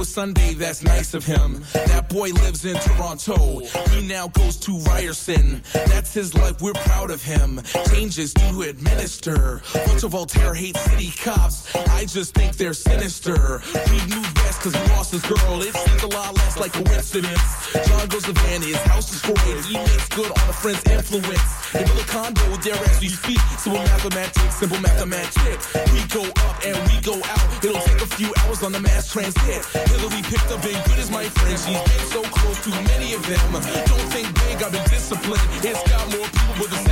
a Sunday, that's nice of him. That boy lives in Toronto. He now goes to Ryerson. That's his life, we're proud of him. Changes to administer. Bunch of Voltaire hate city cops. I just think they're sinister. We moved Cause we lost this girl, it seems a lot less like coincidence. John goes to Van, his house is great. He makes good on a friend's influence. In a Condo, there as we speak. Simple mathematics, simple mathematics. We go up and we go out. It'll take a few hours on the mass transit. Hillary picked up big good as my friend. She's been so close to many of them. Don't think big, I've been disciplined. It's got more people with a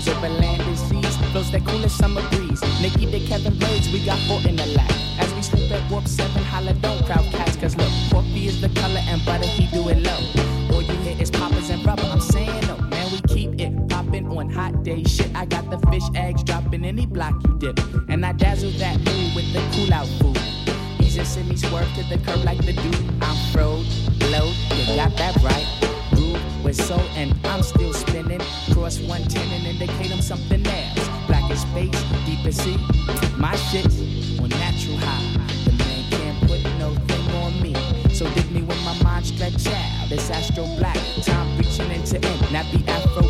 shows of outlandish fees. Flows that cool as summer breeze. Nikki the Kevin birds, we got four in the lap. As we slip at warp seven, holla, don't crowd cats, cause look, coffee is the color and butter, he do it low. All you hear is poppers and rubber, I'm saying no, man, we keep it poppin' on hot day shit. I got the fish eggs droppin' any block you dip. And I dazzle that mood with the cool out food. He just send me swerve to the curb like the dude. I'm froze, low, you got that right. We're so and I'm still spinning. Cross 110 and indicate them something else. Black as space, deep as sea. My shit on natural high. The man can't put no thing on me. So dig me with my mind stretch out. This astro black, time reaching into end. Not the afro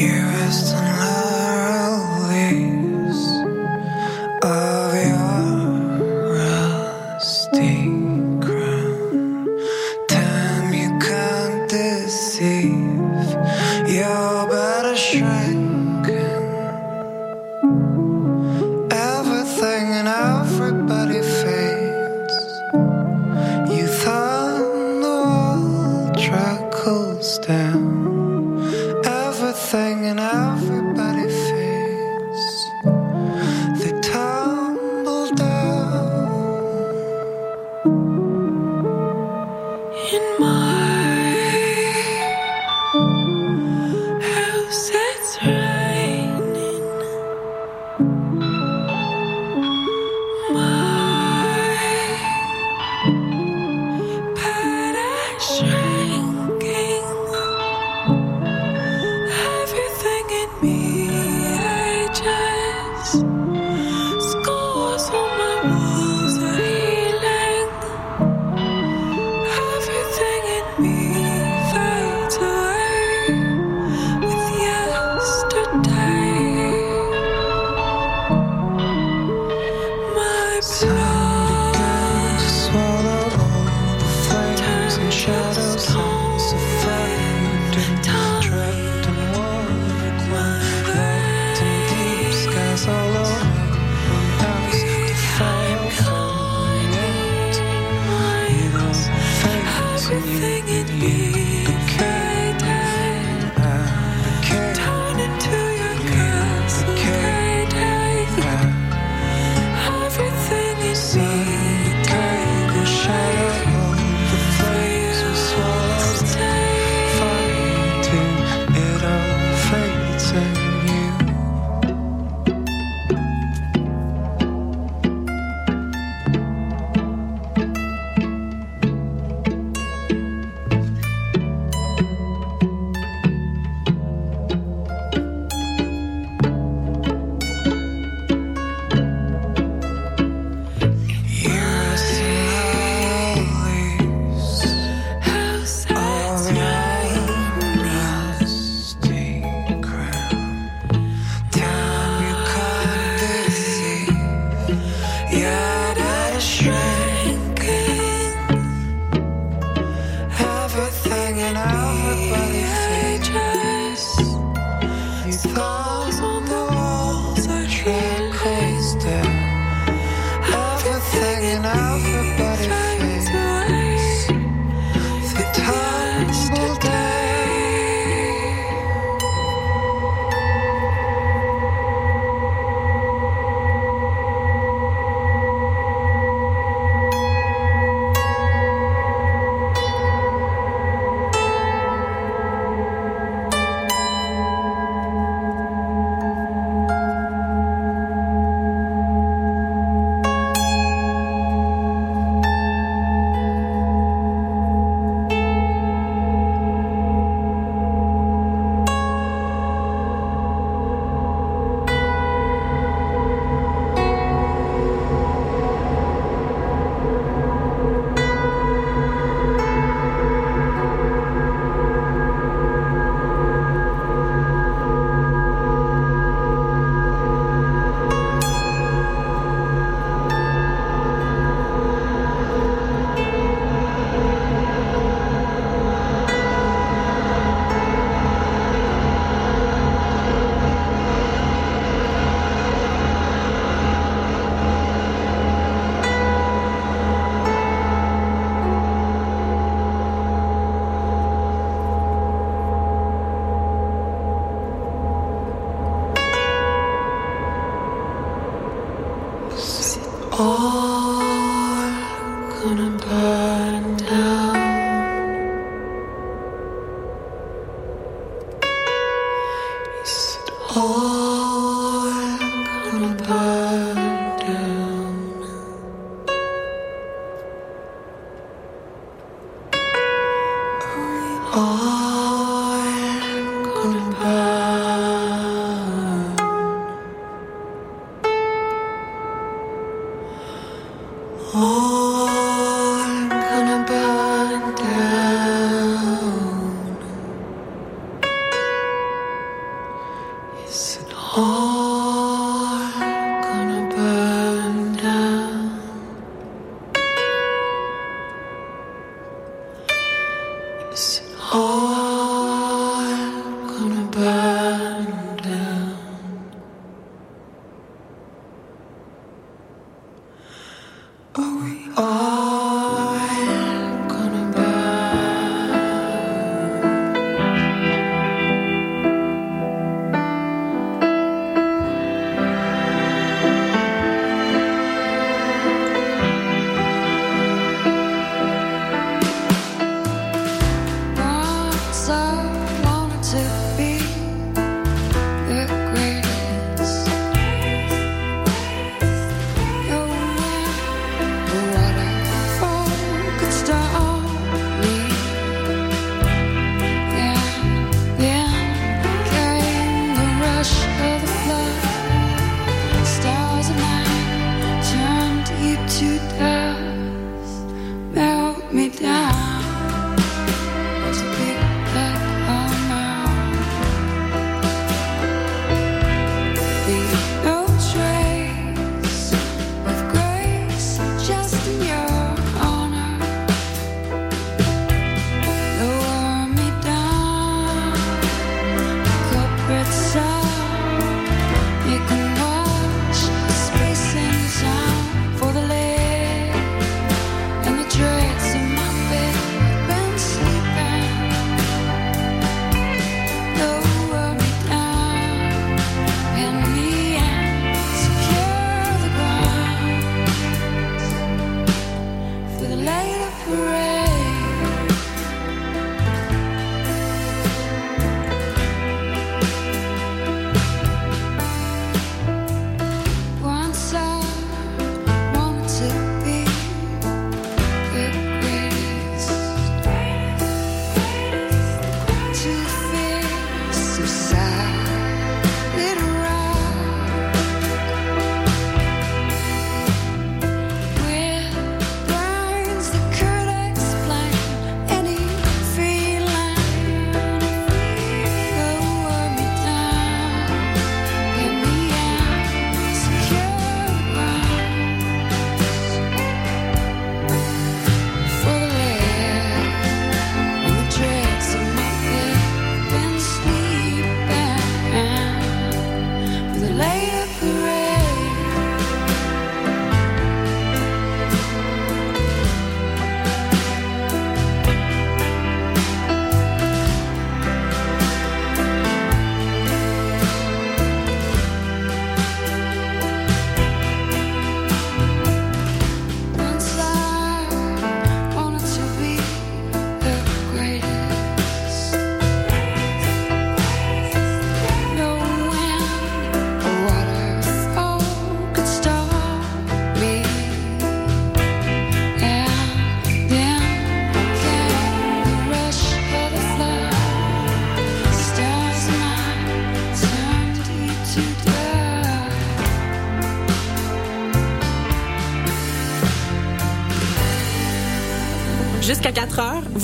You rest in laurel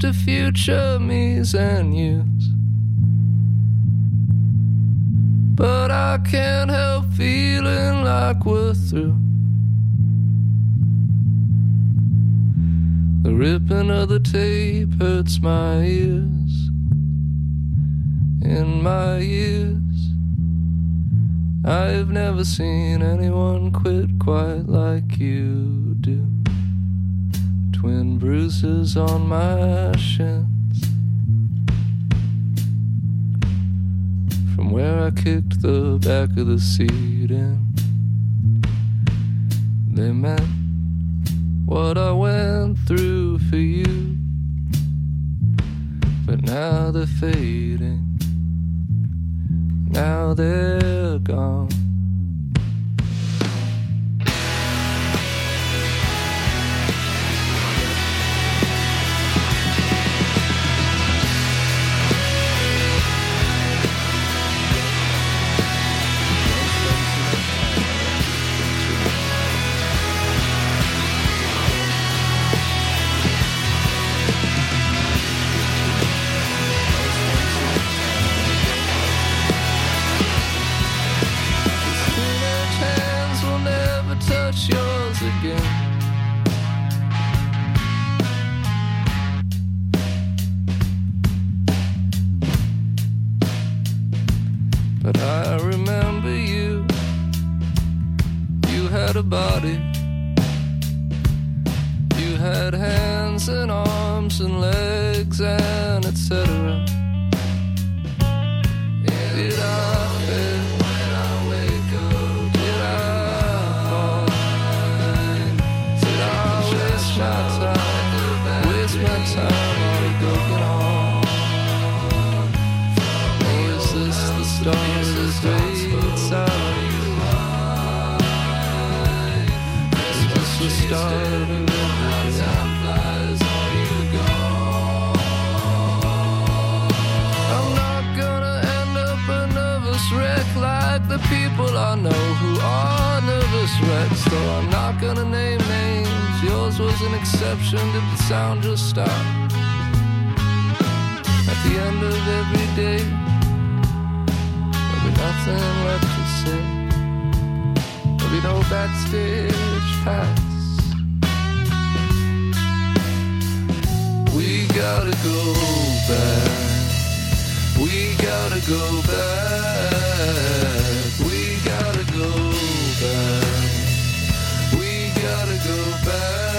To future me's and you's. But I can't help feeling like we're through. The ripping of the tape hurts my ears. In my years, I've never seen anyone quit quite like you bruises on my shins. From where I kicked the back of the seat in. They meant what I went through for you. But now they're fading. Now they're gone. Every day, there'll be nothing left to say. There'll be no backstage pass. We gotta go back. We gotta go back. We gotta go back. We gotta go back.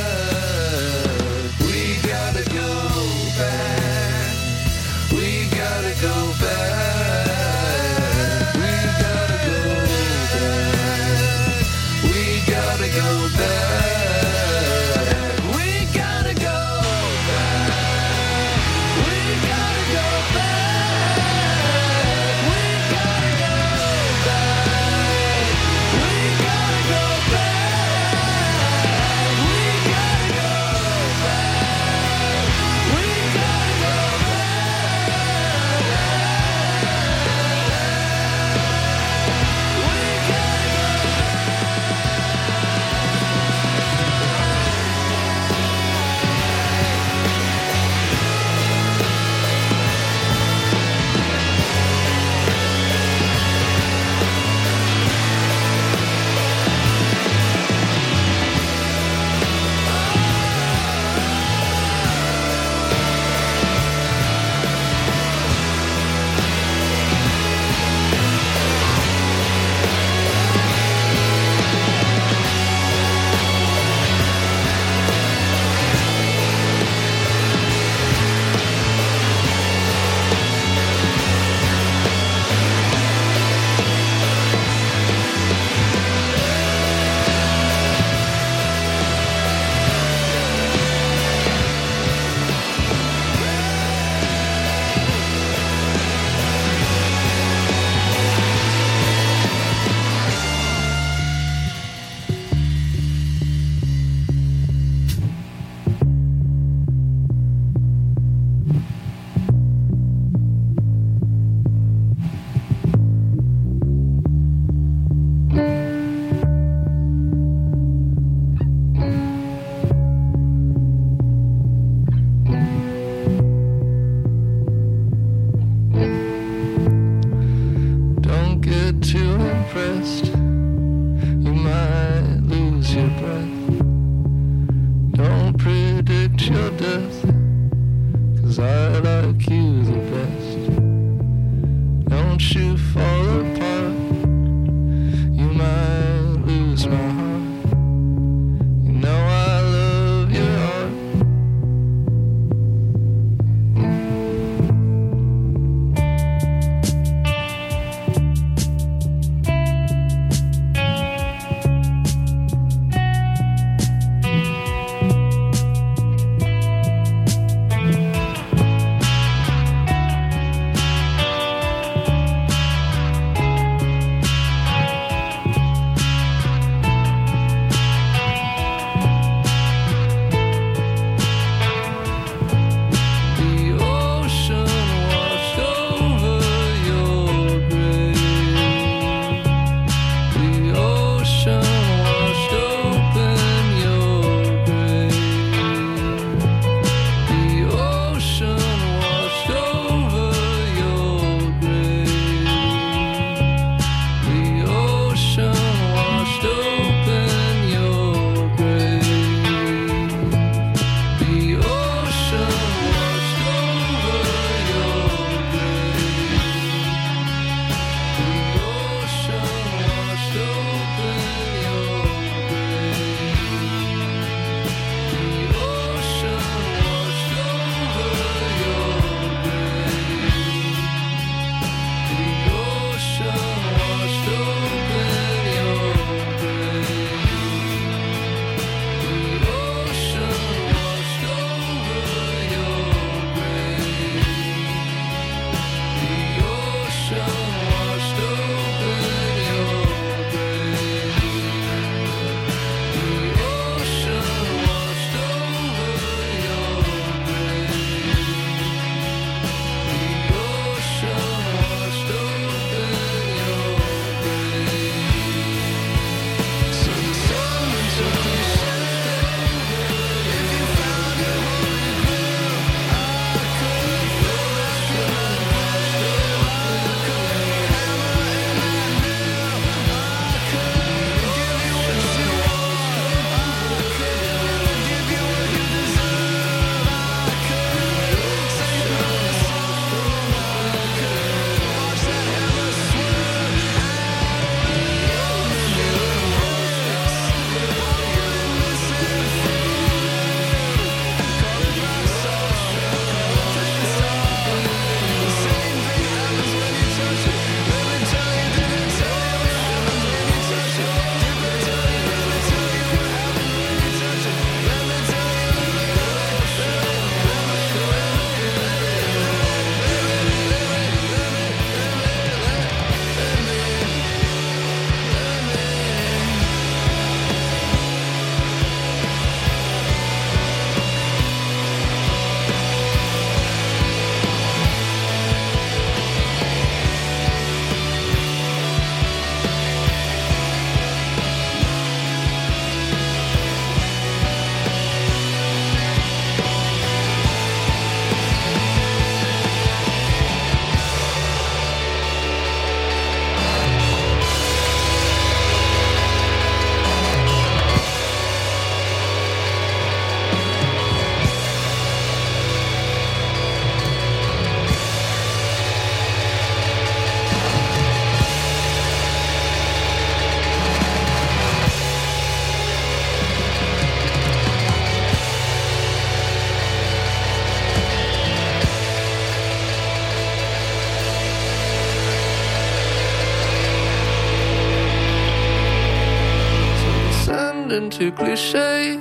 Into cliche.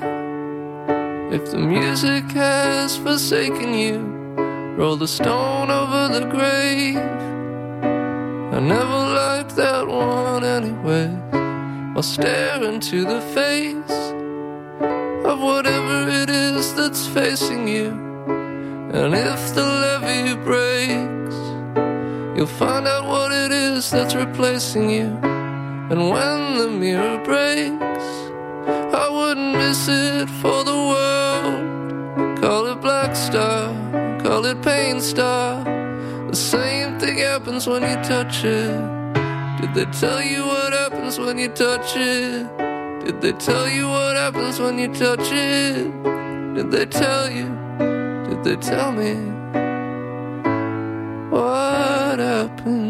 If the music has forsaken you, roll the stone over the grave. I never liked that one anyway. I'll stare into the face of whatever it is that's facing you. And if the levee breaks, you'll find out what it is that's replacing you. Same thing happens when you touch it. Did they tell you what happens when you touch it? Did they tell you what happens when you touch it? Did they tell you? Did they tell me what happened?